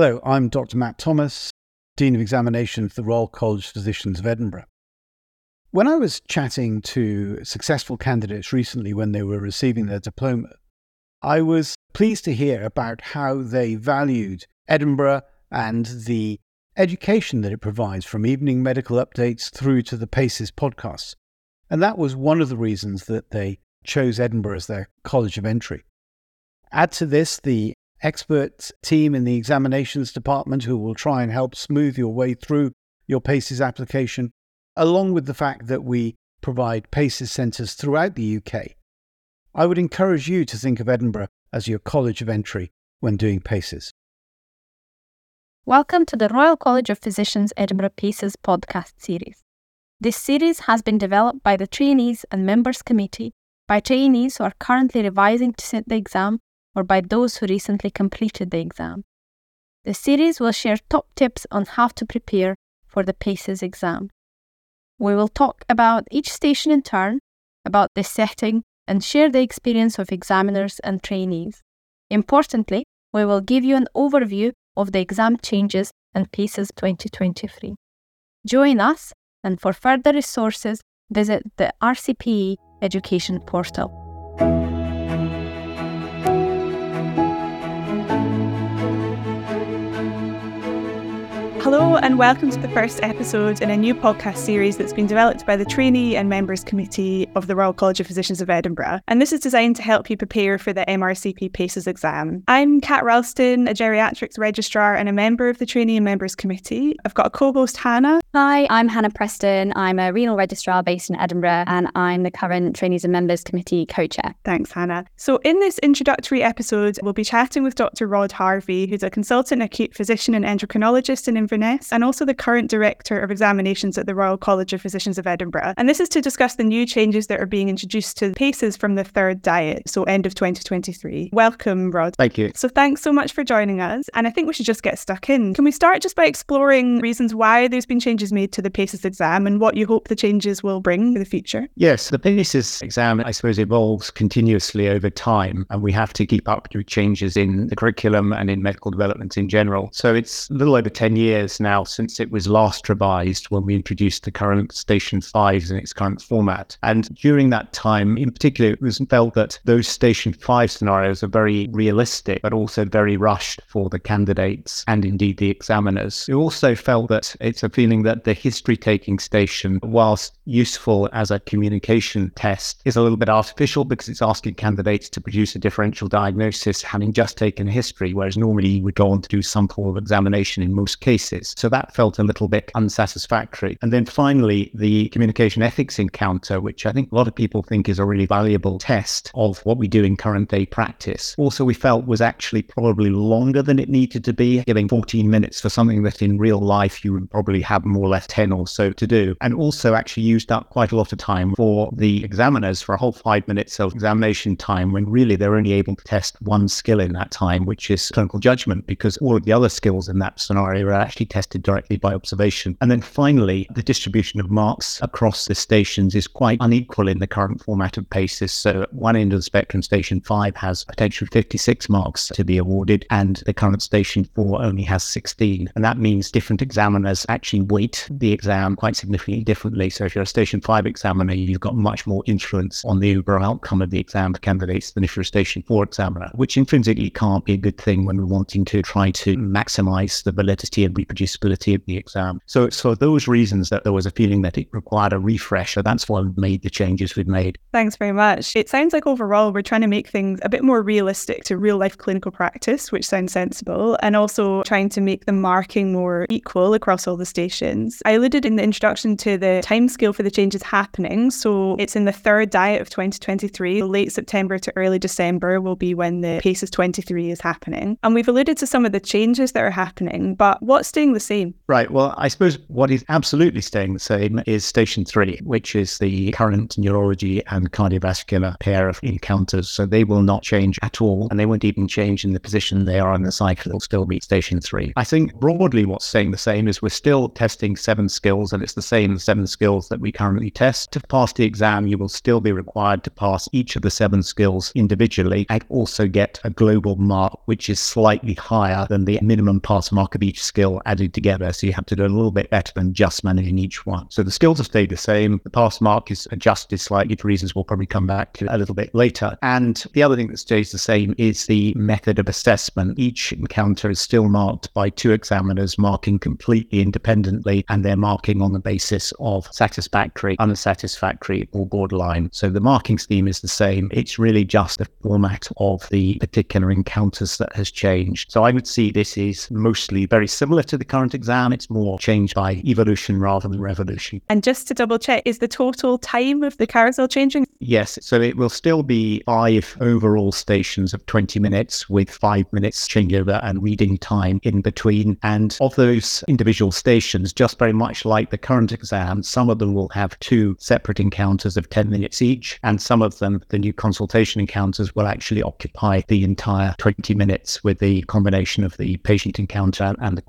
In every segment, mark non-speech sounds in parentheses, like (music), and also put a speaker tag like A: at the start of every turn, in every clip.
A: Hello, I'm Dr. Matt Thomas, Dean of Examination for the Royal College of Physicians of Edinburgh. When I was chatting to successful candidates recently when they were receiving their diploma, I was pleased to hear about how they valued Edinburgh and the education that it provides from evening medical updates through to the PACES podcasts. And that was one of the reasons that they chose Edinburgh as their college of entry. Add to this the expert team in the examinations department who will try and help smooth your way through your PACES application, along with the fact that we provide PACES centres throughout the UK. I would encourage you to think of Edinburgh as your college of entry when doing PACES.
B: Welcome to the Royal College of Physicians Edinburgh PACES podcast series. This series has been developed by the Trainees and Members Committee by trainees who are currently revising to sit the exam or by those who recently completed the exam. The series will share top tips on how to prepare for the PACES exam. We will talk about each station in turn, about the setting, and share the experience of examiners and trainees. Importantly, we will give you an overview of the exam changes and PACES 2023. Join us, and for further resources, visit the RCPE education portal.
C: Hello, and welcome to the first episode in a new podcast series that's been developed by the Trainee and Members Committee of the Royal College of Physicians of Edinburgh. And this is designed to help you prepare for the MRCP PACES exam. I'm Kat Ralston, a geriatrics registrar and a member of the Trainee and Members Committee. I've got a co host, Hannah.
D: Hi, I'm Hannah Preston. I'm a renal registrar based in Edinburgh, and I'm the current Trainees and Members Committee co chair.
C: Thanks, Hannah. So, in this introductory episode, we'll be chatting with Dr. Rod Harvey, who's a consultant acute physician and endocrinologist in Inverness Inverness and also the current Director of Examinations at the Royal College of Physicians of Edinburgh. And this is to discuss the new changes that are being introduced to the PACES from the third diet, so end of 2023. Welcome, Rod.
E: Thank you.
C: So thanks so much for joining us. And I think we should just get stuck in. Can we start just by exploring reasons why there's been changes made to the PACES exam and what you hope the changes will bring in the future?
E: Yes, the PACES exam, I suppose, evolves continuously over time, and we have to keep up with changes in the curriculum and in medical development in general. So it's a little over 10 years years now since it was last revised when we introduced the current Station 5s in its current format. And during that time, in particular, it was felt that those Station 5 scenarios are very realistic, but also very rushed for the candidates and indeed the examiners. We also felt that it's a feeling that the history taking station, whilst useful as a communication test, is a little bit artificial because it's asking candidates to produce a differential diagnosis having just taken history, whereas normally you would go on to do some form of examination in most cases. So that felt a little bit unsatisfactory. And then finally, the communication ethics encounter, which I think a lot of people think is a really valuable test of what we do in current day practice. Also, we felt was actually probably longer than it needed to be, giving 14 minutes for something that in real life you would probably have more or less 10 or so to do. And also actually used up quite a lot of time for the examiners for a whole five minutes of examination time when really they're only able to test one skill in that time, which is clinical judgment, because all of the other skills in that scenario are actually tested directly by observation. And then finally, the distribution of marks across the stations is quite unequal in the current format of PACES. So at one end of the spectrum, station five has potentially 56 marks to be awarded, and the current station four only has 16. And that means different examiners actually weight the exam quite significantly differently. So if you're a station five examiner, you've got much more influence on the overall outcome of the exam for candidates than if you're a station four examiner, which intrinsically can't be a good thing when we're wanting to try to maximize the validity and reproducibility of the exam. So it's for those reasons that there was a feeling that it required a refresh. So that's why we made the changes we've made.
C: Thanks very much. It sounds like overall we're trying to make things a bit more realistic to real life clinical practice, which sounds sensible, and also trying to make the marking more equal across all the stations. I alluded in the introduction to the timescale for the changes happening. So it's in the third diet of 2023. Late September to early December will be when the PACES 23 is happening. And we've alluded to some of the changes that are happening, but what staying the same?
E: Right. Well, I suppose what is absolutely staying the same is station three, which is the current neurology and cardiovascular pair of encounters. So they will not change at all, and they won't even change in the position they are on the cycle. It'll still be station three. I think broadly what's staying the same is we're still testing seven skills, and it's the same seven skills that we currently test. To pass the exam, you will still be required to pass each of the seven skills individually and also get a global mark, which is slightly higher than the minimum pass mark of each skill added together. So you have to do a little bit better than just managing each one. So the skills have stayed the same. The pass mark is adjusted slightly for reasons we'll probably come back to a little bit later. And the other thing that stays the same is the method of assessment. Each encounter is still marked by two examiners marking completely independently, and they're marking on the basis of satisfactory, unsatisfactory, or borderline. So the marking scheme is the same. It's really just the format of the particular encounters that has changed. So I would see this is mostly very similar to the current exam. It's more changed by evolution rather than revolution.
C: And just to double check, is the total time of the carousel changing?
E: Yes. So it will still be five overall stations of 20 minutes with five minutes changeover and reading time in between. And of those individual stations, just very much like the current exam, some of them will have two separate encounters of 10 minutes each. And some of them, the new consultation encounters, will actually occupy the entire 20 minutes with the combination of the patient encounter and the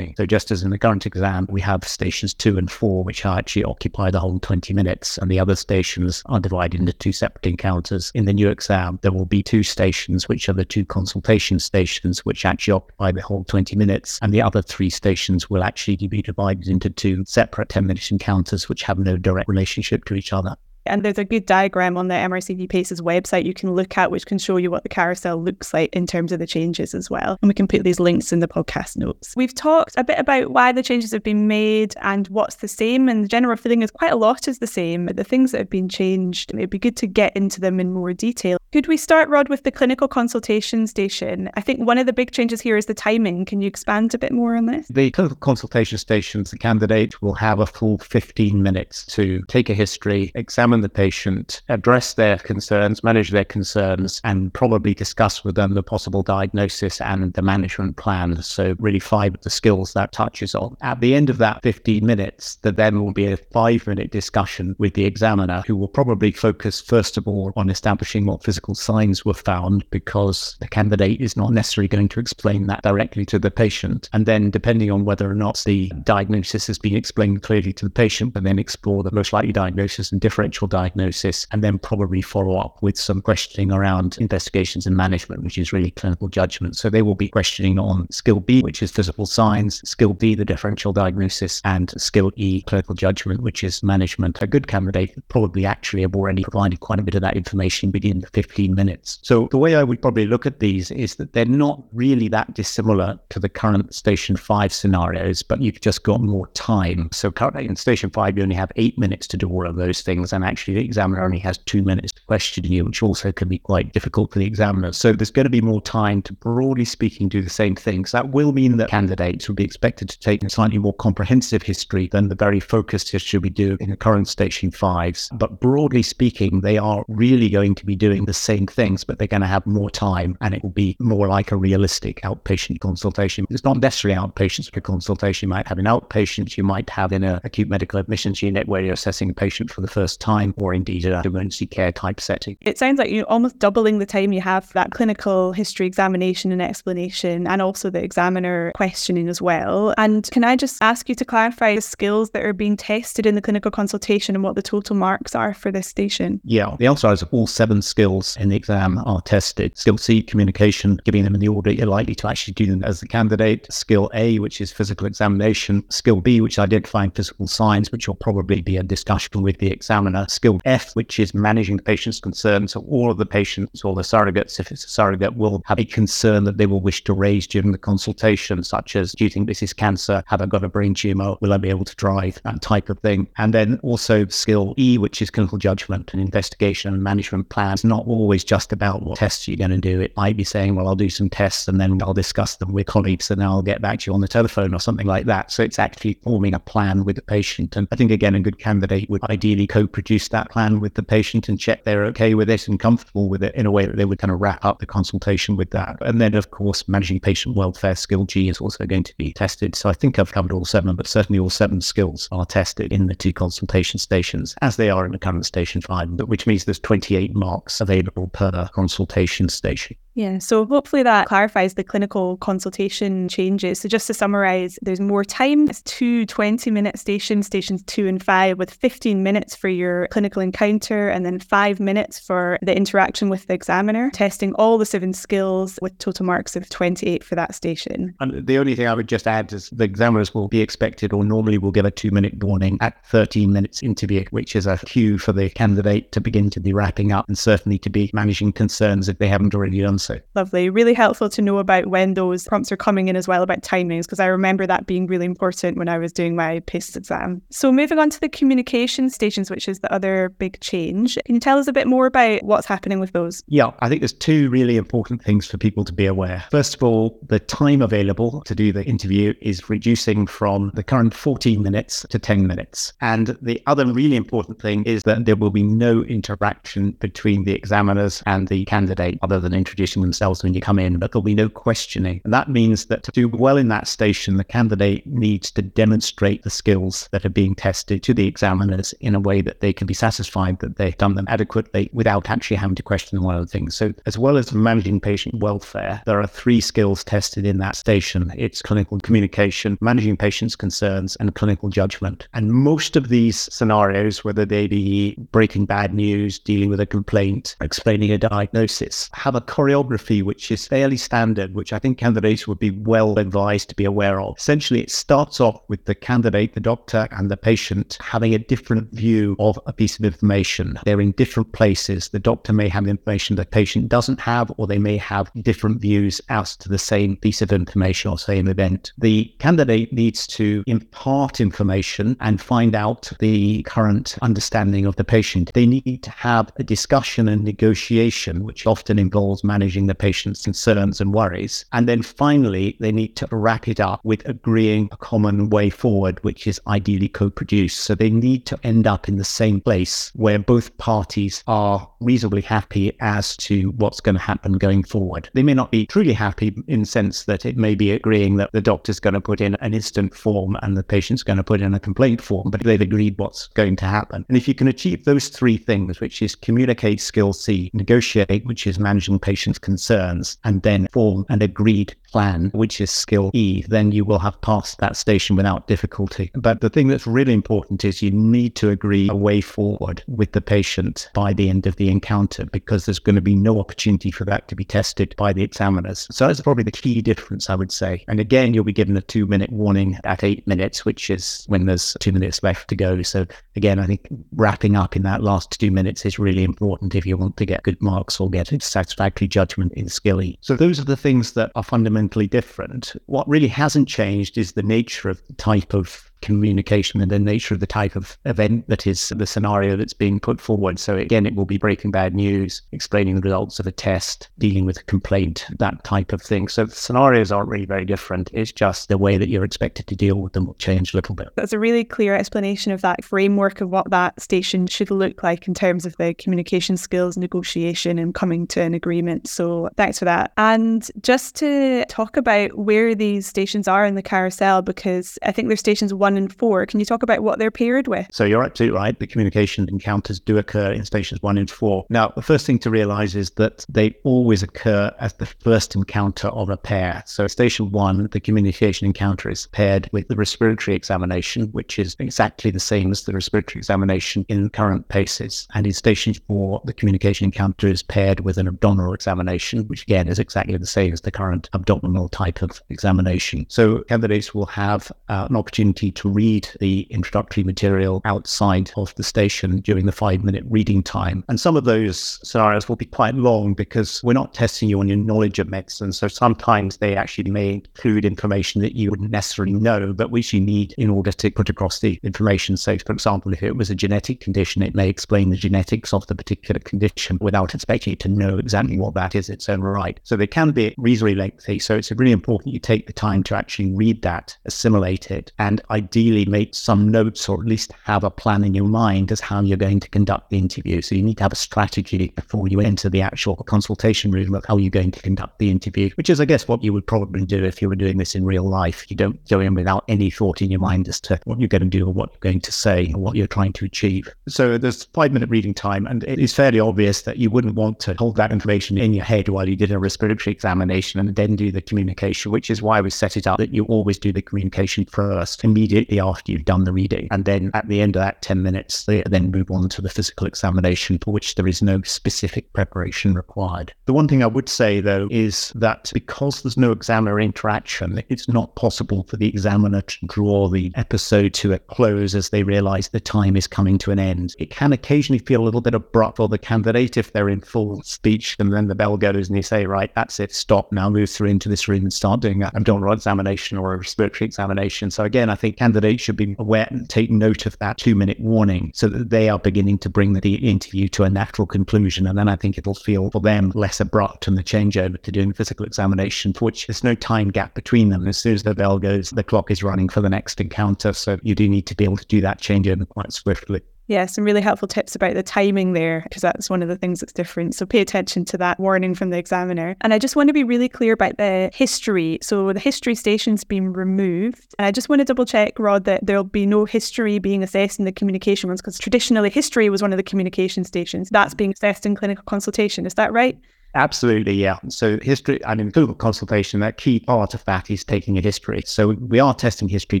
E: So just as in the current exam, we have stations two and four, which actually occupy the whole 20 minutes, and the other stations are divided into two separate encounters. In the new exam, there will be two stations, which are the two consultation stations, which actually occupy the whole 20 minutes, and the other three stations will actually be divided into two separate 10 minute encounters, which have no direct relationship to each other.
C: And there's a good diagram on the MRCP Paces website you can look at, which can show you what the carousel looks like in terms of the changes as well. And we can put these links in the podcast notes. We've talked a bit about why the changes have been made and what's the same. And the general feeling is quite a lot is the same. But the things that have been changed, it'd be good to get into them in more detail. Could we start, Rod, with the clinical consultation station? I think one of the big changes here is the timing. Can you expand a bit more on this?
E: The clinical consultation stations, the candidate will have a full 15 minutes to take a history, examine the patient, address their concerns, manage their concerns, and probably discuss with them the possible diagnosis and the management plan. So, really, five of the skills that touches on. At the end of that 15 minutes, there then will be a five minute discussion with the examiner who will probably focus, first of all, on establishing what physical physical signs were found because the candidate is not necessarily going to explain that directly to the patient. And then, depending on whether or not the diagnosis has been explained clearly to the patient, but then explore the most likely diagnosis and differential diagnosis, and then probably follow up with some questioning around investigations and management, which is really clinical judgment. So they will be questioning on skill B, which is physical signs, skill D, the differential diagnosis, and skill E, clinical judgment, which is management. A good candidate probably actually have already provided quite a bit of that information within the 15 minutes. So the way I would probably look at these is that they're not really that dissimilar to the current Station 5 scenarios, but you've just got more time. So currently in Station 5, you only have eight minutes to do all of those things, and actually the examiner only has two minutes to question you, which also can be quite difficult for the examiner. So there's going to be more time to, broadly speaking, do the same things. That will mean that candidates will be expected to take a slightly more comprehensive history than the very focused history we do in the current Station 5s. But broadly speaking, they are really going to be doing the same things, but they're going to have more time and it will be more like a realistic outpatient consultation. It's not necessarily outpatient consultation. You might have an outpatient, you might have in an acute medical admissions unit where you're assessing a patient for the first time, or indeed an emergency care type setting.
C: It sounds like you're almost doubling the time you have for that clinical history examination and explanation, and also the examiner questioning as well. And can I just ask you to clarify the skills that are being tested in the clinical consultation and what the total marks are for this station?
E: Yeah, the answer is all seven skills in the exam are tested. Skill C, communication, giving them in the order you're likely to actually do them as the candidate. Skill A, which is physical examination. Skill B, which is identifying physical signs, which will probably be a discussion with the examiner. Skill F, which is managing the patient's concerns. So all of the patients or the surrogates, if it's a surrogate, will have a concern that they will wish to raise during the consultation, such as, do you think this is cancer? Have I got a brain tumor? Will I be able to drive? That type of thing. And then also skill E, which is clinical judgment and investigation and management plan. It's not always just about what tests you're going to do. It might be saying, well, I'll do some tests and then I'll discuss them with colleagues and I'll get back to you on the telephone or something like that. So it's actually forming a plan with the patient. And I think, again, a good candidate would ideally co produce introduce that plan with the patient and check they're okay with it and comfortable with it in a way that they would kind of wrap up the consultation with that. And then, of course, managing patient welfare skill G is also going to be tested. So I think I've covered all seven, but certainly all seven skills are tested in the two consultation stations as they are in the current station five, which means there's 28 marks available per consultation station.
C: Yeah, so hopefully that clarifies the clinical consultation changes. So just to summarise, there's more time. It's two 20 minute stations, stations two and five, with 15 minutes for your clinical encounter and then five minutes for the interaction with the examiner, testing all the seven skills with total marks of 28 for that station.
E: And the only thing I would just add is the examiners will be expected or normally will give a two minute warning at 13 minutes interview, which is a cue for the candidate to begin to be wrapping up and certainly to be managing concerns if they haven't already done so so.
C: Lovely. Really helpful to know about when those prompts are coming in as well about timings, because I remember that being really important when I was doing my PACE exam. So moving on to the communication stations, which is the other big change. Can you tell us a bit more about what's happening with those?
E: Yeah, I think there's two really important things for people to be aware. First of all, the time available to do the interview is reducing from the current 14 minutes to 10 minutes. And the other really important thing is that there will be no interaction between the examiners and the candidate other than introducing introducing themselves when you come in, but there'll be no questioning. And that means that to do well in that station, the candidate needs to demonstrate the skills that are being tested to the examiners in a way that they can be satisfied that they've done them adequately without actually having to question one of the things. So, as well as managing patient welfare, there are three skills tested in that station it's clinical communication, managing patients' concerns, and clinical judgment. And most of these scenarios, whether they be breaking bad news, dealing with a complaint, explaining a diagnosis, have a choreography which is fairly standard, which I think candidates would be well advised to be aware of. Essentially, it starts off with the candidate, the doctor, and the patient having a different view of a piece of information. They're in different places. The doctor may have information the patient doesn't have, or they may have different views as to the same piece of information or same event. The candidate needs to impart information and find out the current understanding of the patient. They need to have a discussion and negotiation, which often involves managing managing the patient's concerns and worries. And then finally, they need to wrap it up with agreeing a common way forward, which is ideally co produced. So they need to end up in the same place where both parties are reasonably happy as to what's going to happen going forward. They may not be truly happy in the sense that it may be agreeing that the doctor's going to put in an instant form and the patient's going to put in a complaint form, but they've agreed what's going to happen. And if you can achieve those three things, which is communicate skill C, negotiate, which is managing patients' concerns and then form an agreed plan, which is skill E, then you will have passed that station without difficulty. But the thing that's really important is you need to agree a way forward with the patient by the end of the encounter because there's going to be no opportunity for that to be tested by the examiners. So that's probably the key difference, I would say. And again, you'll be given a two minute warning at eight minutes, which is when there's two minutes left to go. So again, I think wrapping up in that last two minutes is really important if you want to get good marks or get a satisfactory judgment in skill E. So those are the things that are fundamental fundamentally different. What really hasn't changed is the nature of the type of communication and the nature of the type of event that is the scenario that's being put forward. So again, it will be breaking bad news, explaining the results of a test, dealing with a complaint, that type of thing. So the scenarios aren't really very different. It's just the way that you're expected to deal with them will change a little bit.
C: That's a really clear explanation of that framework of what that station should look like in terms of the communication skills, negotiation, and coming to an agreement. So thanks for that. And just to talk about where these stations are in the carousel, because I think there's stations one one and four. Can you talk about what they're paired with?
E: So you're absolutely right. The communication encounters do occur in stations one and four. Now, the first thing to realize is that they always occur as the first encounter of a pair. So station one, the communication encounter is paired with the respiratory examination, which is exactly the same as the respiratory examination in current PACES. And in station four, the communication encounter is paired with an abdominal examination, which again is exactly the same as the current abdominal type of examination. So candidates will have uh, an opportunity to read the introductory material outside of the station during the five minute reading time. And some of those scenarios will be quite long because we're not testing you on your knowledge of medicine. So sometimes they actually may include information that you wouldn't necessarily know, but which you need in order to put across the information. So, for example, if it was a genetic condition, it may explain the genetics of the particular condition without expecting you to know exactly what that is its own right. So they can be reasonably lengthy. So it's really important you take the time to actually read that, assimilate it, and I ideally make some notes or at least have a plan in your mind as how you're going to conduct the interview. So you need to have a strategy before you enter the actual consultation room of how you're going to conduct the interview, which is, I guess, what you would probably do if you were doing this in real life. You don't go in without any thought in your mind as to what you're going to do or what you're going to say or what you're trying to achieve. So there's five minute reading time, and it is fairly obvious that you wouldn't want to hold that information in your head while you did a respiratory examination and then do the communication, which is why we set it up that you always do the communication first immediately after you've done the reading. And then at the end of that 10 minutes, they then move on to the physical examination for which there is no specific preparation required. The one thing I would say though is that because there's no examiner interaction, it's not possible for the examiner to draw the episode to a close as they realize the time is coming to an end. It can occasionally feel a little bit abrupt for the candidate if they're in full speech and then the bell goes and you say, right, that's it, stop now, move through into this room and start doing an abdominal examination or a respiratory examination. So again, I think candidates should be aware and take note of that two minute warning so that they are beginning to bring the interview to a natural conclusion. And then I think it'll feel for them less abrupt and the changeover to doing the physical examination for which there's no time gap between them. As soon as the bell goes, the clock is running for the next encounter. So you do need to be able to do that changeover quite swiftly.
C: Yeah, some really helpful tips about the timing there, because that's one of the things that's different. So pay attention to that warning from the examiner. And I just want to be really clear about the history. So the history station's been removed. And I just want to double check, Rod, that there'll be no history being assessed in the communication ones, because traditionally history was one of the communication stations. That's being assessed in clinical consultation. Is that right?
E: Absolutely, yeah. So history, I mean, clinical consultation, that key part of that is taking a history. So we are testing history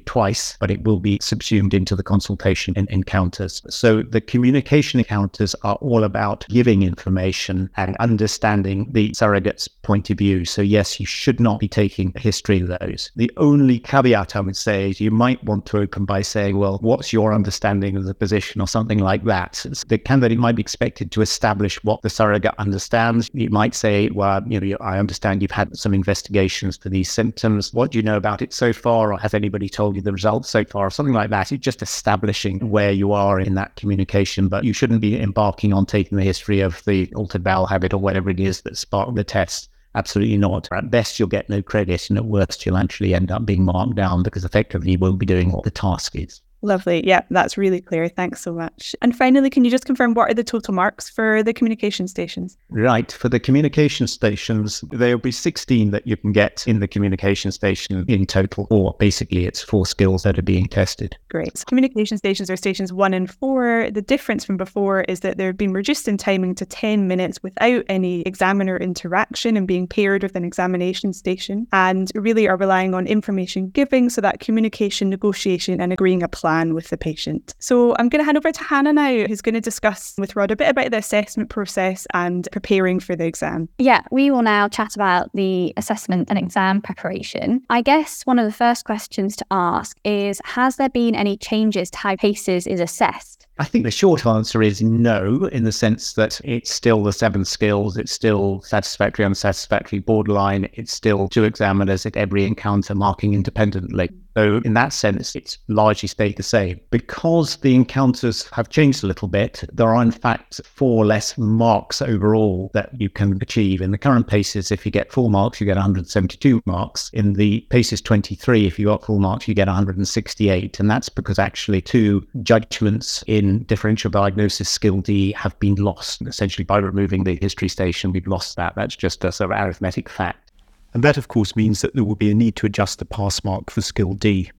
E: twice, but it will be subsumed into the consultation encounters. So the communication encounters are all about giving information and understanding the surrogate's point of view. So yes, you should not be taking a history of those. The only caveat I would say is you might want to open by saying, well, what's your understanding of the position or something like that. The candidate might be expected to establish what the surrogate understands. Might say, well, you know, I understand you've had some investigations for these symptoms. What do you know about it so far? Or has anybody told you the results so far? Or something like that. It's just establishing mm-hmm. where you are in that communication, but you shouldn't be embarking on taking the history of the altered bowel habit or whatever it is that sparked the test. Absolutely not. At best, you'll get no credit, and at worst, you'll actually end up being marked down because effectively you won't be doing what the task is.
C: Lovely. Yeah, that's really clear. Thanks so much. And finally, can you just confirm what are the total marks for the communication stations?
E: Right. For the communication stations, there'll be 16 that you can get in the communication station in total, or basically it's four skills that are being tested.
C: Great. So communication stations are stations one and four. The difference from before is that they've been reduced in timing to 10 minutes without any examiner interaction and being paired with an examination station, and really are relying on information giving, so that communication, negotiation, and agreeing a plan plan with the patient. So I'm going to hand over to Hannah now, who's going to discuss with Rod a bit about the assessment process and preparing for the exam.
D: Yeah, we will now chat about the assessment and exam preparation. I guess one of the first questions to ask is Has there been any changes to how PACES is assessed?
E: I think the short answer is no, in the sense that it's still the seven skills, it's still satisfactory, unsatisfactory, borderline, it's still two examiners at every encounter marking independently. So, in that sense, it's largely stayed the same. Because the encounters have changed a little bit, there are in fact four less marks overall that you can achieve. In the current PACES, if you get four marks, you get 172 marks. In the PACES 23, if you got full marks, you get 168. And that's because actually two judgments in differential diagnosis skill D have been lost. Essentially, by removing the history station, we've lost that. That's just a sort of arithmetic fact.
F: And that, of course, means that there will be a need to adjust the pass mark for skill D.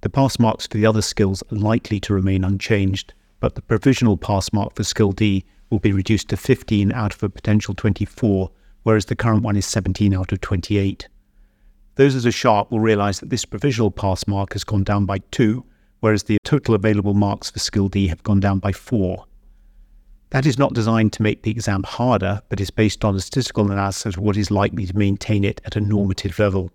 F: The pass marks for the other skills are likely to remain unchanged, but the provisional pass mark for skill D will be reduced to 15 out of a potential 24, whereas the current one is 17 out of 28. Those as a sharp will realise that this provisional pass mark has gone down by 2, whereas the total available marks for skill D have gone down by 4. That is not designed to make the exam harder, but is based on a statistical analysis of what is likely to maintain it at a normative level.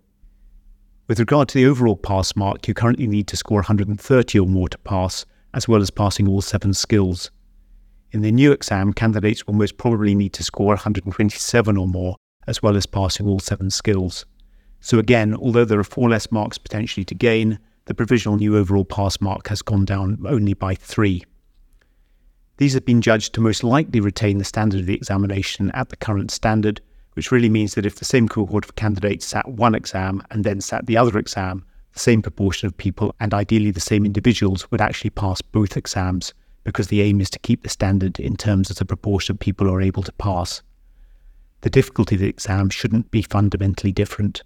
F: With regard to the overall pass mark, you currently need to score 130 or more to pass, as well as passing all seven skills. In the new exam, candidates will most probably need to score 127 or more, as well as passing all seven skills. So again, although there are four less marks potentially to gain, the provisional new overall pass mark has gone down only by three. These have been judged to most likely retain the standard of the examination at the current standard, which really means that if the same cohort of candidates sat one exam and then sat the other exam, the same proportion of people and ideally the same individuals would actually pass both exams because the aim is to keep the standard in terms of the proportion of people who are able to pass. The difficulty of the exam shouldn't be fundamentally different.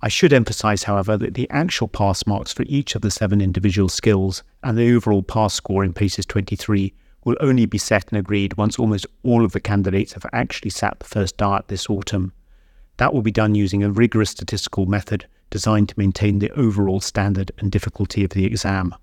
F: I should emphasize, however, that the actual pass marks for each of the seven individual skills and the overall pass score in PACES 23 will only be set and agreed once almost all of the candidates have actually sat the first diet this autumn. That will be done using a rigorous statistical method designed to maintain the overall standard and difficulty of the exam.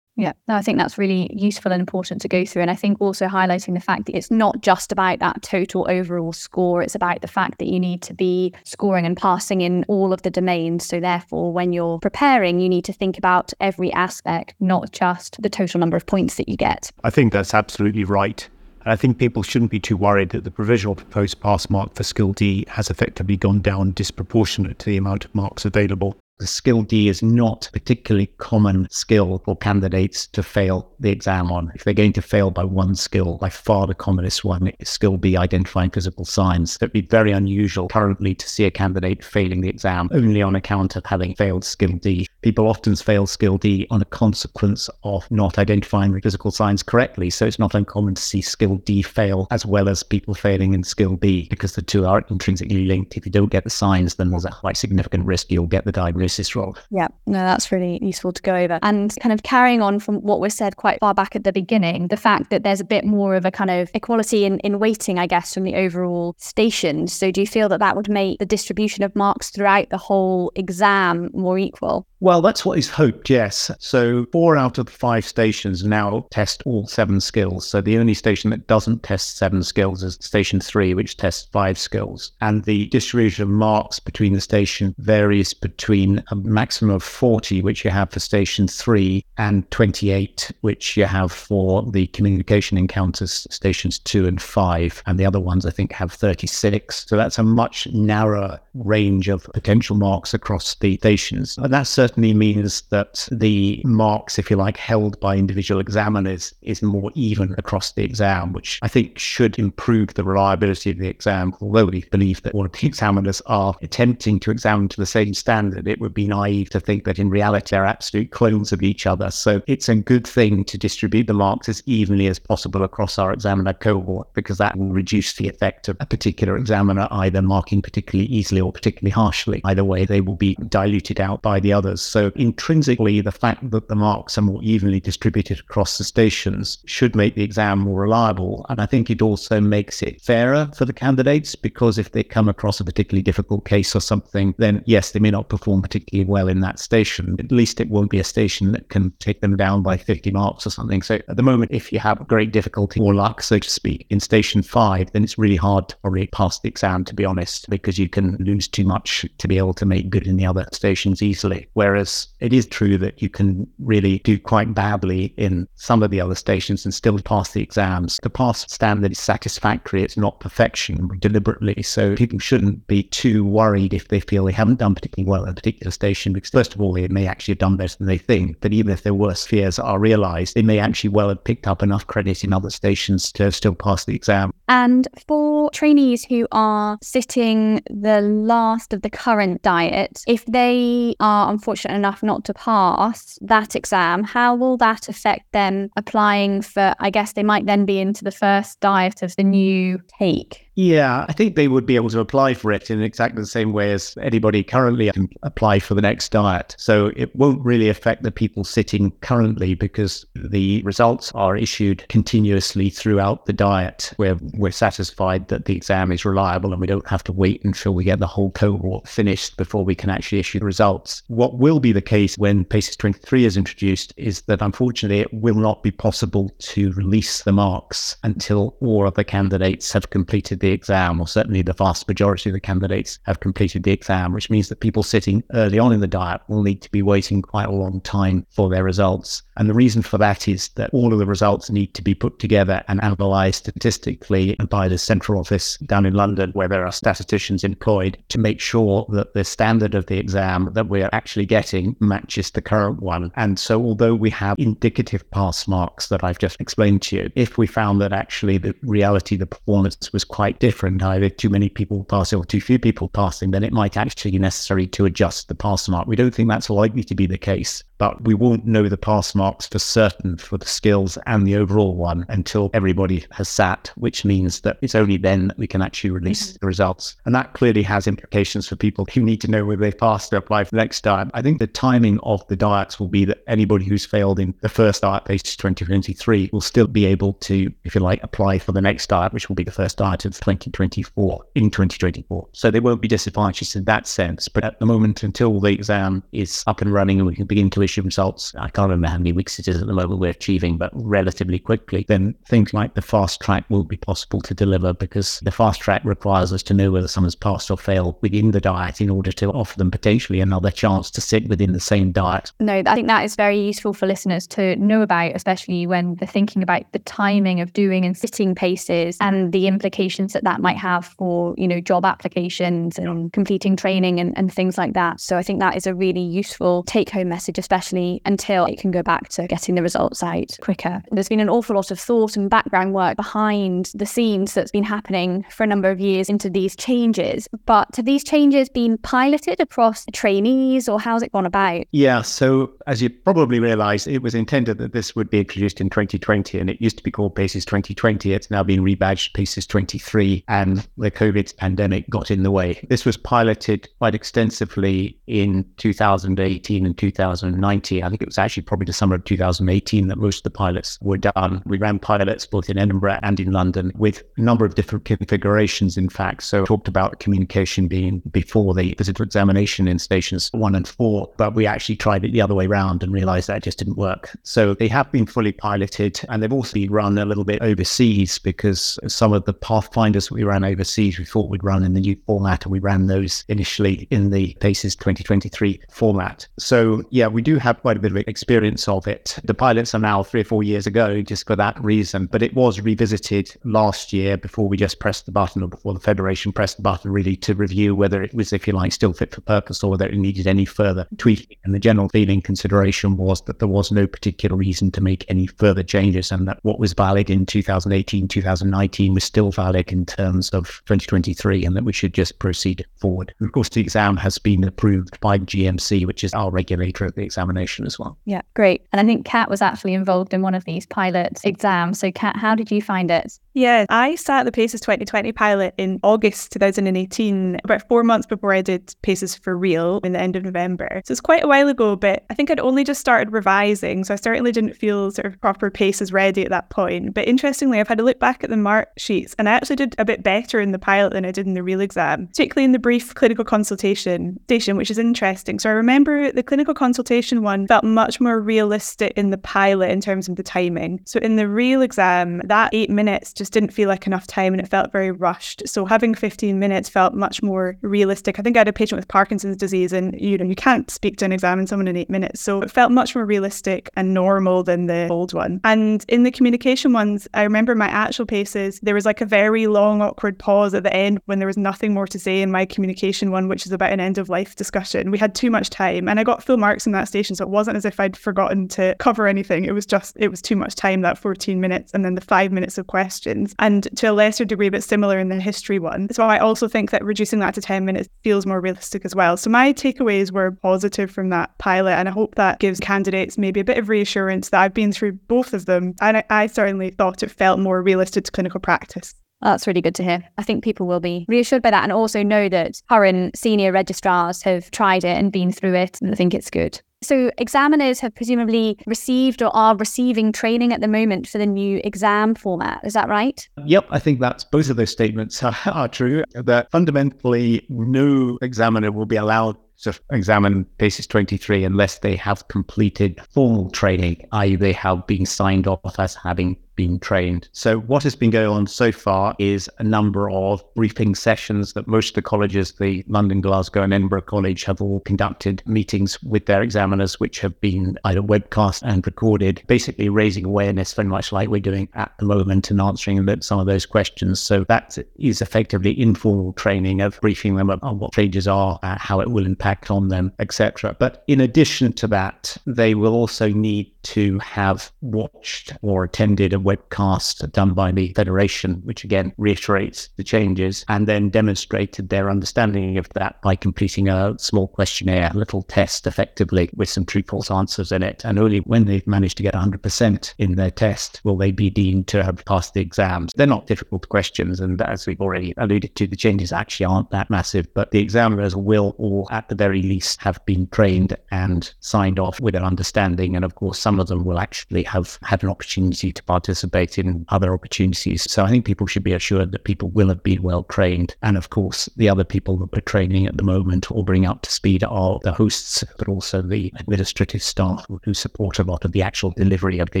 D: Yeah, no, I think that's really useful and important to go through. And I think also highlighting the fact that it's not just about that total overall score, it's about the fact that you need to be scoring and passing in all of the domains. So, therefore, when you're preparing, you need to think about every aspect, not just the total number of points that you get.
F: I think that's absolutely right. And I think people shouldn't be too worried that the provisional proposed pass mark for Skill D has effectively gone down disproportionate to the amount of marks available.
E: The skill D is not a particularly common skill for candidates to fail the exam on. If they're going to fail by one skill, by far the commonest one is skill B, identifying physical signs. It'd be very unusual currently to see a candidate failing the exam only on account of having failed skill D. People often fail skill D on a consequence of not identifying the physical signs correctly. So it's not uncommon to see skill D fail as well as people failing in skill B because the two are intrinsically linked. If you don't get the signs, then there's a quite significant risk you'll get the diagnosis wrong.
D: Yeah, no, that's really useful to go over. And kind of carrying on from what was said quite far back at the beginning, the fact that there's a bit more of a kind of equality in, in weighting, I guess, from the overall stations. So do you feel that that would make the distribution of marks throughout the whole exam more equal?
E: Well, that's what is hoped, yes. So, four out of the five stations now test all seven skills. So, the only station that doesn't test seven skills is station three, which tests five skills. And the distribution of marks between the station varies between a maximum of 40, which you have for station three, and 28, which you have for the communication encounters stations two and five. And the other ones, I think, have 36. So, that's a much narrower range of potential marks across the stations. And that's certainly means that the marks, if you like, held by individual examiners is more even across the exam, which I think should improve the reliability of the exam. Although we believe that all of the examiners are attempting to examine to the same standard, it would be naive to think that in reality they're absolute clones of each other. So it's a good thing to distribute the marks as evenly as possible across our examiner cohort because that will reduce the effect of a particular examiner either marking particularly easily or particularly harshly. Either way, they will be diluted out by the others. So intrinsically, the fact that the marks are more evenly distributed across the stations should make the exam more reliable. And I think it also makes it fairer for the candidates because if they come across a particularly difficult case or something, then yes, they may not perform particularly well in that station. At least it won't be a station that can take them down by 50 marks or something. So at the moment, if you have great difficulty or luck, so to speak, in station five, then it's really hard to probably pass the exam, to be honest, because you can lose too much to be able to make good in the other stations easily. Whereas it is true that you can really do quite badly in some of the other stations and still pass the exams. The pass standard is satisfactory, it's not perfection deliberately. So people shouldn't be too worried if they feel they haven't done particularly well at a particular station, because first of all, they may actually have done better than they think. But even if their worst fears are realized, they may actually well have picked up enough credit in other stations to still pass the exam.
D: And for trainees who are sitting the last of the current diet, if they are unfortunate enough not to pass that exam, how will that affect them applying for? I guess they might then be into the first diet of the new take.
E: Yeah, I think they would be able to apply for it in exactly the same way as anybody currently can apply for the next diet. So it won't really affect the people sitting currently because the results are issued continuously throughout the diet where we're satisfied that the exam is reliable and we don't have to wait until we get the whole cohort finished before we can actually issue the results. What will be the case when PACES 23 is introduced is that unfortunately it will not be possible to release the marks until all of the candidates have completed the the exam, or certainly the vast majority of the candidates have completed the exam, which means that people sitting early on in the diet will need to be waiting quite a long time for their results. And the reason for that is that all of the results need to be put together and analysed statistically by the central office down in London, where there are statisticians employed to make sure that the standard of the exam that we're actually getting matches the current one. And so, although we have indicative pass marks that I've just explained to you, if we found that actually the reality, the performance was quite different, either too many people passing or too few people passing, then it might actually be necessary to adjust the pass mark. We don't think that's likely to be the case but we won't know the pass marks for certain for the skills and the overall one until everybody has sat, which means that it's only then that we can actually release mm-hmm. the results. And that clearly has implications for people who need to know whether they've passed or apply for the next time. I think the timing of the diets will be that anybody who's failed in the first diet PACES 2023 will still be able to, if you like, apply for the next diet, which will be the first diet of 2024 in 2024. So they won't be disadvantaged in that sense. But at the moment, until the exam is up and running and we can begin to results, I can't remember how many weeks it is at the moment we're achieving, but relatively quickly, then things like the fast track will be possible to deliver because the fast track requires us to know whether someone's passed or failed within the diet in order to offer them potentially another chance to sit within the same diet.
D: No, I think that is very useful for listeners to know about, especially when they're thinking about the timing of doing and sitting paces and the implications that that might have for, you know, job applications and completing training and, and things like that. So I think that is a really useful take home message, especially especially until it can go back to getting the results out quicker. There's been an awful lot of thought and background work behind the scenes that's been happening for a number of years into these changes. But have these changes been piloted across trainees or how's it gone about?
E: Yeah, so as you probably realize, it was intended that this would be introduced in 2020 and it used to be called PACES 2020. It's now been rebadged PACES 23 and the COVID pandemic got in the way. This was piloted quite extensively in 2018 and 2019 2019. I think it was actually probably the summer of 2018 that most of the pilots were done. We ran pilots both in Edinburgh and in London with a number of different configurations, in fact. So talked about communication being before the visitor examination in stations one and four, but we actually tried it the other way around and realized that just didn't work. So they have been fully piloted and they've also been run a little bit overseas because some of the pathfinders we ran overseas we thought we'd run in the new format and we ran those initially in the PACES 2023 format. So yeah, we do have quite a bit of experience of it. The pilots are now three or four years ago, just for that reason. But it was revisited last year before we just pressed the button, or before the Federation pressed the button, really to review whether it was, if you like, still fit for purpose or whether it needed any further tweaking. And the general feeling consideration was that there was no particular reason to make any further changes, and that what was valid in 2018, 2019 was still valid in terms of 2023, and that we should just proceed forward. Of course, the exam has been approved by GMC, which is our regulator of the exam examination as well.
D: Yeah, great. And I think Kat was actually involved in one of these pilot exams. So, Kat, how did you find it?
C: Yeah, I sat the PACES 2020 pilot in August 2018, about four months before I did PACES for real in the end of November. So it's quite a while ago, but I think I'd only just started revising. So I certainly didn't feel sort of proper PACES ready at that point. But interestingly, I've had a look back at the mark sheets and I actually did a bit better in the pilot than I did in the real exam, particularly in the brief clinical consultation station, which is interesting. So I remember the clinical consultation one felt much more realistic in the pilot in terms of the timing. So in the real exam, that eight minutes just didn't feel like enough time and it felt very rushed. So having 15 minutes felt much more realistic. I think I had a patient with Parkinson's disease and you know you can't speak to and examine someone in 8 minutes. So it felt much more realistic and normal than the old one. And in the communication ones, I remember my actual paces, there was like a very long awkward pause at the end when there was nothing more to say in my communication one which is about an end of life discussion. We had too much time and I got full marks in that station so it wasn't as if I'd forgotten to cover anything. It was just it was too much time that 14 minutes and then the 5 minutes of questions and to a lesser degree, but similar in the history one. So I also think that reducing that to 10 minutes feels more realistic as well. So my takeaways were positive from that pilot, and I hope that gives candidates maybe a bit of reassurance that I've been through both of them, and I, I certainly thought it felt more realistic to clinical practice.
D: That's really good to hear. I think people will be reassured by that and also know that current senior registrars have tried it and been through it and I think it's good. So, examiners have presumably received or are receiving training at the moment for the new exam format. Is that right?
E: Yep, I think that's both of those statements are, (laughs) are true. That fundamentally, no examiner will be allowed to examine PACES 23 unless they have completed formal training, i.e., they have been signed off as having been trained. So, what has been going on so far is a number of briefing sessions that most of the colleges, the London, Glasgow, and Edinburgh College, have all conducted meetings with their examiners, which have been either webcast and recorded, basically raising awareness very much like we're doing at the moment and answering some of those questions. So, that is effectively informal training of briefing them on what changes are, uh, how it will impact on them, etc. But in addition to that, they will also need to have watched or attended a webcast done by the Federation, which again reiterates the changes, and then demonstrated their understanding of that by completing a small questionnaire, a little test effectively with some true false answers in it. And only when they've managed to get 100% in their test will they be deemed to have passed the exams. They're not difficult questions. And as we've already alluded to, the changes actually aren't that massive, but the examiners will all, at the very least, have been trained and signed off with an understanding. And of course, some of them will actually have had an opportunity to participate in other opportunities. So I think people should be assured that people will have been well trained. And of course, the other people that we're training at the moment or bring up to speed are the hosts, but also the administrative staff who support a lot of the actual delivery of the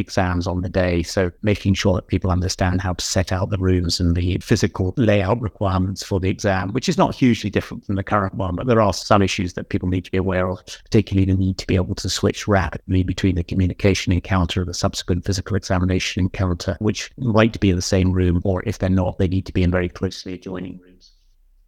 E: exams on the day. So making sure that people understand how to set out the rooms and the physical layout requirements for the exam, which is not hugely different from the current one, but there are some issues that people need to be aware of, particularly the need to be able to switch rapidly between the communication encounter and the subsequent physical examination encounter, which might be in the same room, or if they're not, they need to be in very closely adjoining rooms.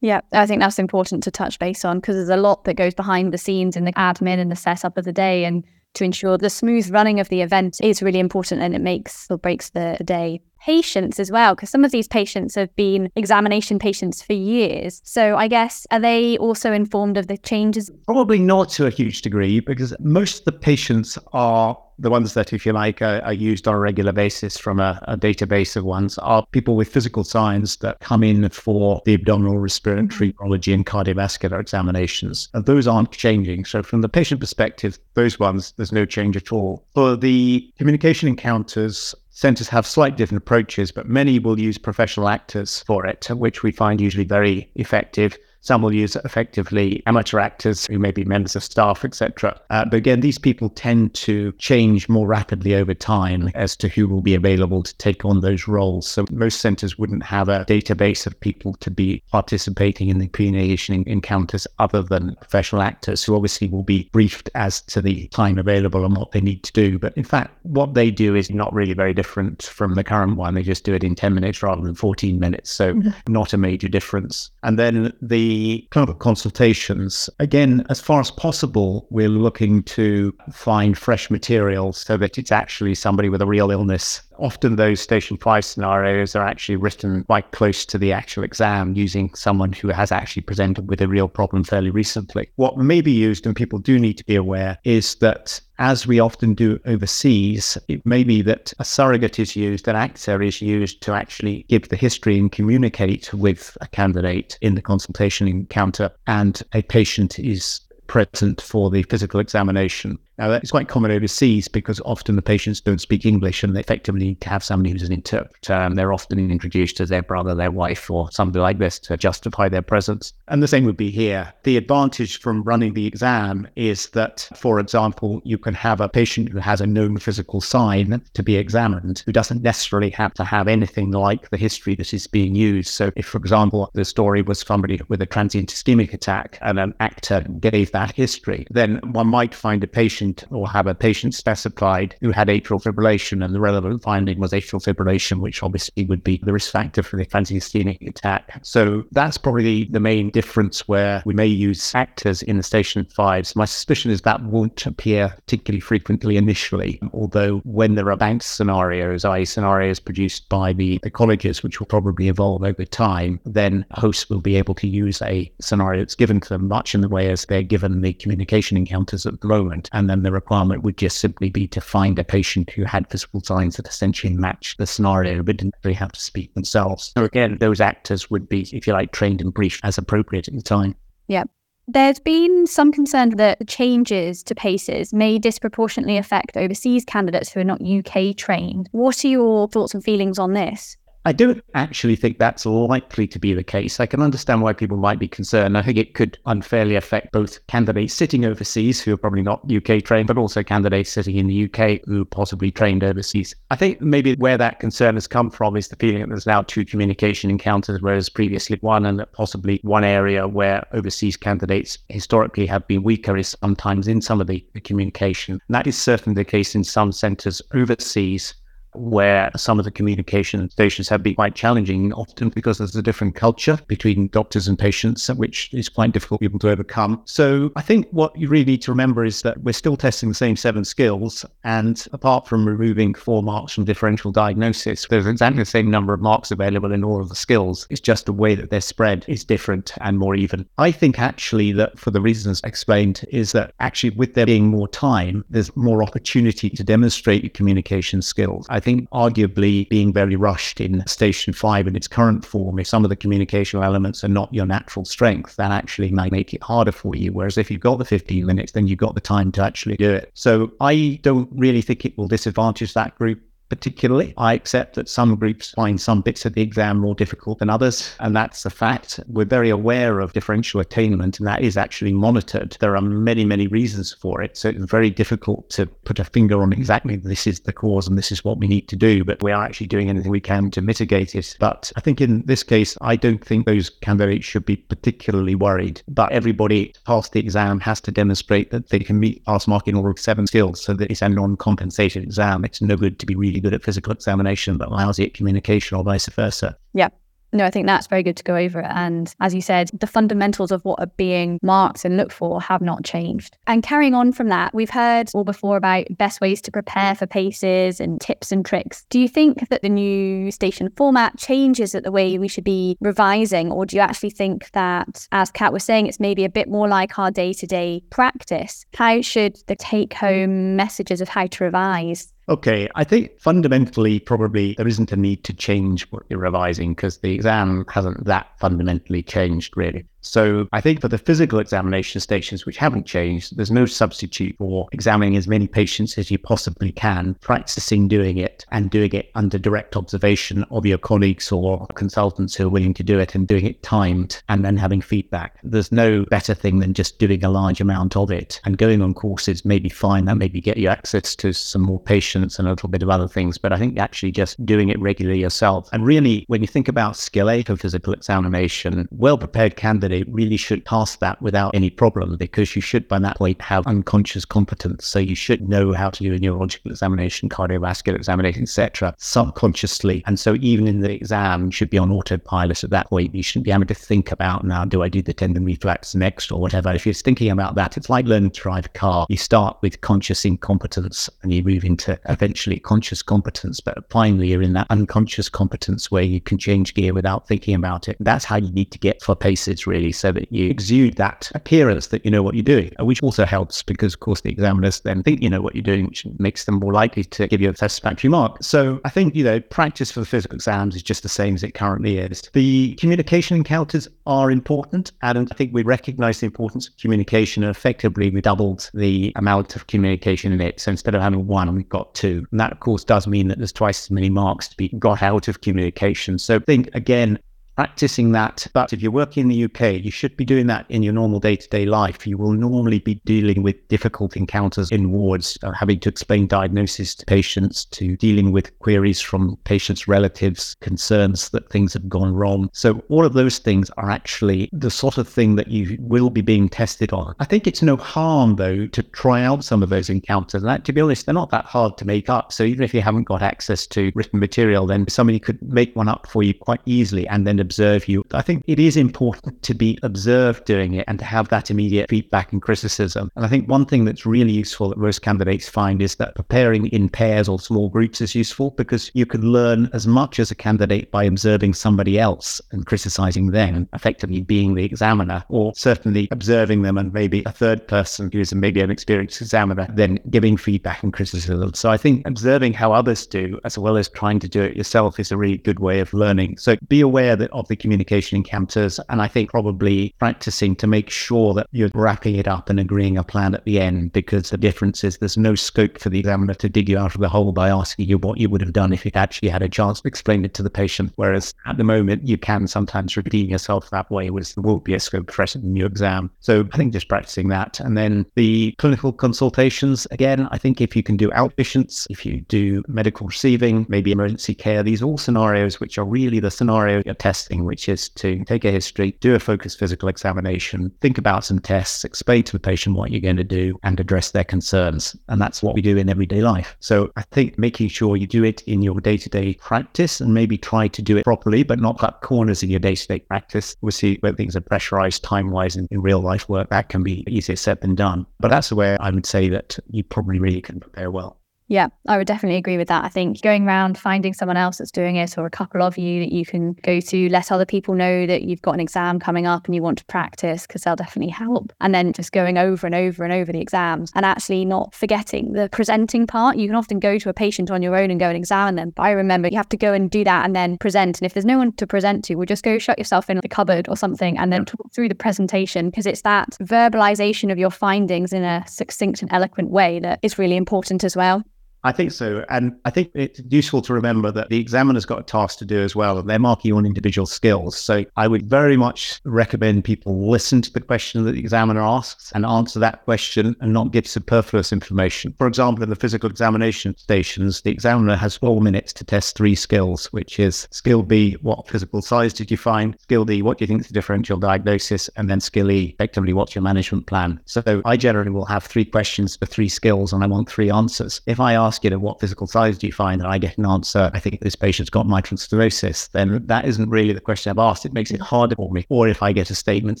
D: Yeah, I think that's important to touch base on because there's a lot that goes behind the scenes in the admin and the setup of the day. And to ensure the smooth running of the event is really important and it makes or breaks the day patients as well, because some of these patients have been examination patients for years. So I guess, are they also informed of the changes?
E: Probably not to a huge degree, because most of the patients are the ones that, if you like, are, are used on a regular basis from a, a, database of ones are people with physical signs that come in for the abdominal respiratory mm-hmm. urology and cardiovascular examinations. And those aren't changing. So, from the patient perspective, those ones, there's no change at all. For the communication encounters, centers have slightly different approaches, but many will use professional actors for it, which we find usually very effective. Some will use effectively amateur actors who may be members of staff, etc. Uh, but again, these people tend to change more rapidly over time as to who will be available to take on those roles. So most centers wouldn't have a database of people to be participating in the communication encounters other than professional actors who obviously will be briefed as to the time available and what they need to do. But in fact, what they do is not really very different from the current one. They just do it in 10 minutes rather than 14 minutes. So mm-hmm. not a major difference. And then the clinical consultations, again, as far as possible, we're looking to find fresh material so that it's actually somebody with a real illness often those station five scenarios are actually written quite close to the actual exam using someone who has actually presented with a real problem fairly recently. What may be used, and people do need to be aware, is that as we often do overseas, it may be that a surrogate is used, an actor is used to actually give the history and communicate with a candidate in the consultation encounter, and a patient is present for the physical examination. Now, that's quite common overseas because often the patients don't speak English and they effectively need to have somebody who's an interpreter. And they're often introduced as their brother, their wife, or somebody like this to justify their presence. And the same would be here. The advantage from running the exam is that, for example, you can have a patient who has a known physical sign to be examined who doesn't necessarily have to have anything like the history that is being used. So, if, for example, the story was somebody with a transient ischemic attack and an actor gave that history, then one might find a patient patient or have a patient specified who had atrial fibrillation, and the relevant finding was atrial fibrillation, which obviously would be the risk factor for the transient ischemic attack. So that's probably the main difference where we may use actors in the station fives. My suspicion is that won't appear particularly frequently initially, although when there are banked scenarios, i.e., scenarios produced by the, colleges, which will probably evolve over time, then hosts will be able to use a scenario that's given to them much in the way as they're given the communication encounters at the moment, and then then the requirement would just simply be to find a patient who had physical signs that essentially matched the scenario, but didn't really have to speak themselves. So again, those actors would be, if you like, trained and briefed as appropriate at the time.
D: Yeah. There's been some concern that the changes to PACES may disproportionately affect overseas candidates who are not UK trained. What are your thoughts and feelings on this?
E: I don't actually think that's likely to be the case. I can understand why people might be concerned. I think it could unfairly affect both candidates sitting overseas who are probably not UK trained, but also candidates sitting in the UK who possibly trained overseas. I think maybe where that concern has come from is the feeling that there's now two communication encounters, whereas previously one, and that possibly one area where overseas candidates historically have been weaker is sometimes in some of the, communication. And that is certainly the case in some centres overseas where some of the communication stations have been quite challenging, often because there's a different culture between doctors and patients, which is quite difficult for people to overcome. So I think what you really need to remember is that we're still testing the same seven skills. And apart from removing four marks from differential diagnosis, there's exactly the same number of marks available in all of the skills. It's just the way that they're spread is different and more even. I think actually that for the reasons explained is that actually with there being more time, there's more opportunity to demonstrate your communication skills. I think arguably being very rushed in station five in its current form, if some of the communicational elements are not your natural strength, that actually might make it harder for you. Whereas if you've got the 15 minutes, then you've got the time to actually do it. So I don't really think it will disadvantage that group particularly. I accept that some groups find some bits of the exam more difficult than others, and that's a fact. We're very aware of differential attainment, and that is actually monitored. There are many, many reasons for it. So it's very difficult to put a finger on exactly this is the cause and this is what we need to do, but we are actually doing anything we can to mitigate it. But I think in this case, I don't think those candidates should be particularly worried. But everybody pass the exam has to demonstrate that they can meet pass marking all seven skills so that it's a non-compensated exam. It's no good to be really really good at physical examination but lousy at communication or vice versa.
D: Yeah. No, I think that's very good to go over. And as you said, the fundamentals of what are being marked and looked for have not changed. And carrying on from that, we've heard all before about best ways to prepare for paces and tips and tricks. Do you think that the new station format changes it the way we should be revising? Or do you actually think that, as Kat was saying, it's maybe a bit more like our day to day practice? How should the take home messages of how to revise
E: Okay, I think fundamentally, probably there isn't a need to change what you're revising because the exam hasn't that fundamentally changed, really. So I think for the physical examination stations, which haven't changed, there's no substitute for examining as many patients as you possibly can, practicing doing it and doing it under direct observation of your colleagues or consultants who are willing to do it and doing it timed and then having feedback. There's no better thing than just doing a large amount of it and going on courses may be fine. That maybe get you access to some more patients and a little bit of other things. But I think actually just doing it regularly yourself. And really, when you think about skill A for physical examination, well prepared candidate really should pass that without any problem because you should by that point have unconscious competence. So you should know how to do a neurological examination, cardiovascular examination, etc., subconsciously. And so even in the exam, you should be on autopilot at that point. You shouldn't be having to think about now, do I do the tendon reflex next or whatever. If you're thinking about that, it's like learning to drive a car. You start with conscious incompetence and you move into eventually conscious competence, but finally you're in that unconscious competence where you can change gear without thinking about it. That's how you need to get for paces, really so that you exude that appearance that you know what you're doing, uh, which also helps because, of course, the examiners then think you know what you're doing, which makes them more likely to give you a satisfactory mark. So I think, you know, practice for the physical exams is just the same as it currently is. The communication encounters are important, and I think we recognize the importance of communication, and effectively we doubled the amount of communication in it. So instead of having one, we've got two. And that, of course, does mean that there's twice as many marks to be got out of communication. So I think, again, practicing that. But if you're working in the UK, you should be doing that in your normal day to day life. You will normally be dealing with difficult encounters in wards, uh, having to explain diagnosis to patients, to dealing with queries from patients' relatives, concerns that things have gone wrong. So, all of those things are actually the sort of thing that you will be being tested on. I think it's no harm, though, to try out some of those encounters. And that, to be honest, they're not that hard to make up. So, even if you haven't got access to written material, then somebody could make one up for you quite easily and then observe you. I think it is important to be observed doing it and to have that immediate feedback and criticism. And I think one thing that's really useful that most candidates find is that preparing in pairs or small groups is useful because you can learn as much as a candidate by observing somebody else and criticizing them, and effectively being the examiner, or certainly observing them and maybe a third person who is maybe an experienced examiner, then giving feedback and criticism. So I think observing how others do as well as trying to do it yourself is a really good way of learning. So be aware that of the communication encounters. And I think probably practicing to make sure that you're wrapping it up and agreeing a plan at the end, because the difference is there's no scope for the examiner to dig you out of the hole by asking you what you would have done if you'd actually had a chance to explain it to the patient. Whereas at the moment, you can sometimes redeem yourself that way, which there will be a scope for it in your exam. So I think just practicing that. And then the clinical consultations, again, I think if you can do outpatients, if you do medical receiving, maybe emergency care, these all scenarios which are really the scenario you're testing best thing, which is to take a history, do a focused physical examination, think about some tests, explain to the patient what you're going to do, and address their concerns. And that's what we do in everyday life. So I think making sure you do it in your day to day practice and maybe try to do it properly, but not cut corners in your day to day practice. We see when things are pressurized time wise in, in real life work, that can be easier said than done. But that's where I would say that you probably really can prepare well.
D: Yeah, I would definitely agree with that. I think going around finding someone else that's doing it or a couple of you that you can go to, let other people know that you've got an exam coming up and you want to practice because they'll definitely help. And then just going over and over and over the exams and actually not forgetting the presenting part. You can often go to a patient on your own and go and examine them. But I remember you have to go and do that and then present. And if there's no one to present to, we'll just go shut yourself in the cupboard or something and then talk through the presentation because it's that verbalization of your findings in a succinct and eloquent way that is really important as well.
E: I think so. And I think it's useful to remember that the examiner's got a task to do as well, and they're marking on individual skills. So I would very much recommend people listen to the question that the examiner asks and answer that question and not give superfluous information. For example, in the physical examination stations, the examiner has four minutes to test three skills, which is skill B, what physical signs did you find? Skill D, what do you think is the differential diagnosis? And then skill E, effectively, what's your management plan? So I generally will have three questions for three skills and I want three answers. If I ask ask, you know, what physical signs do you find? And I get an answer, I think this patient's got mitral stenosis, then that isn't really the question I've asked. It makes it harder for me. Or if I get a statement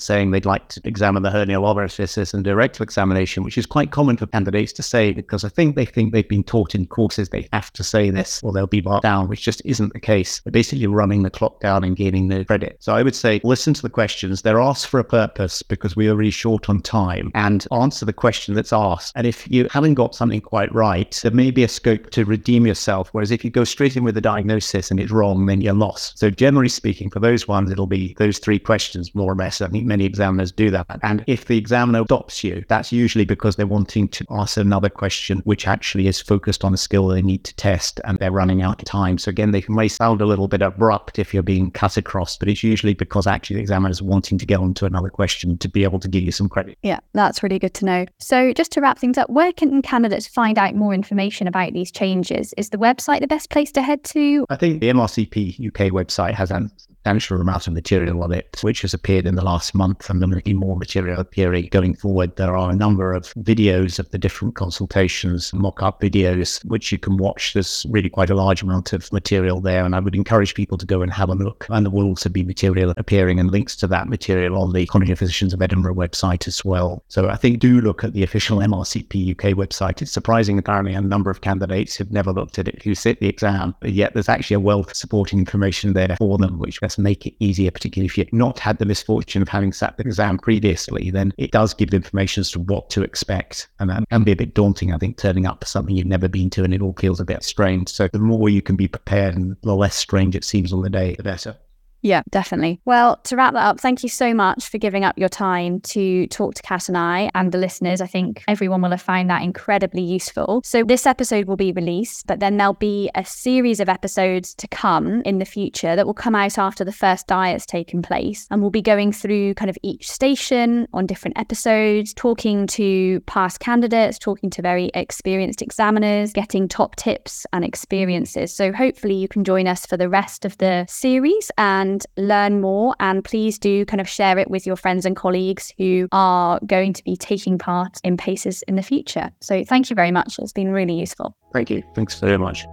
E: saying they'd like to examine the hernial orifices and rectal examination, which is quite common for candidates to say because I think they think they've been taught in courses they have to say this or they'll be marked down, which just isn't the case. They're basically running the clock down and gaining the credit. So I would say listen to the questions. They're asked for a purpose because we are really short on time and answer the question that's asked. And if you haven't got something quite right, there may be a scope to redeem yourself. Whereas if you go straight in with a diagnosis and it's wrong, then you're lost. So generally speaking, for those ones, it'll be those three questions more or less. I think many examiners do that. And if the examiner stops you, that's usually because they're wanting to ask another question, which actually is focused on a skill they need to test and they're running out of time. So again, they may sound a little bit abrupt if you're being cut across, but it's usually because actually the examiner is wanting to get on to another question to be able to give you some credit.
D: Yeah, that's really good to know. So just to wrap things up, where can candidates find out more information about these changes. Is the website the best place to head to?
E: I think the MRCP UK website has an substantial amount of material on it, which has appeared in the last month, and there will be more material appearing going forward. There are a number of videos of the different consultations, mock up videos, which you can watch. There's really quite a large amount of material there, and I would encourage people to go and have a look. And there will also be material appearing and links to that material on the College of Physicians of Edinburgh website as well. So I think do look at the official MRCP UK website. It's surprising, apparently, a number of candidates have never looked at it who sit the exam, but yet there's actually a wealth of supporting information there for them, which make it easier, particularly if you've not had the misfortune of having sat the exam previously, then it does give information as to what to expect. And that can be a bit daunting, I think, turning up for something you've never been to and it all feels a bit strange. So the more you can be prepared and the less strange it seems on the day, the better.
D: Yeah, definitely. Well, to wrap that up, thank you so much for giving up your time to talk to Kat and I and the listeners. I think everyone will have found that incredibly useful. So, this episode will be released, but then there'll be a series of episodes to come in the future that will come out after the first diet's taken place. And we'll be going through kind of each station on different episodes, talking to past candidates, talking to very experienced examiners, getting top tips and experiences. So, hopefully, you can join us for the rest of the series and and learn more. And please do kind of share it with your friends and colleagues who are going to be taking part in PACES in the future. So thank you very much. It's been really useful.
E: Thank you. Thanks very much.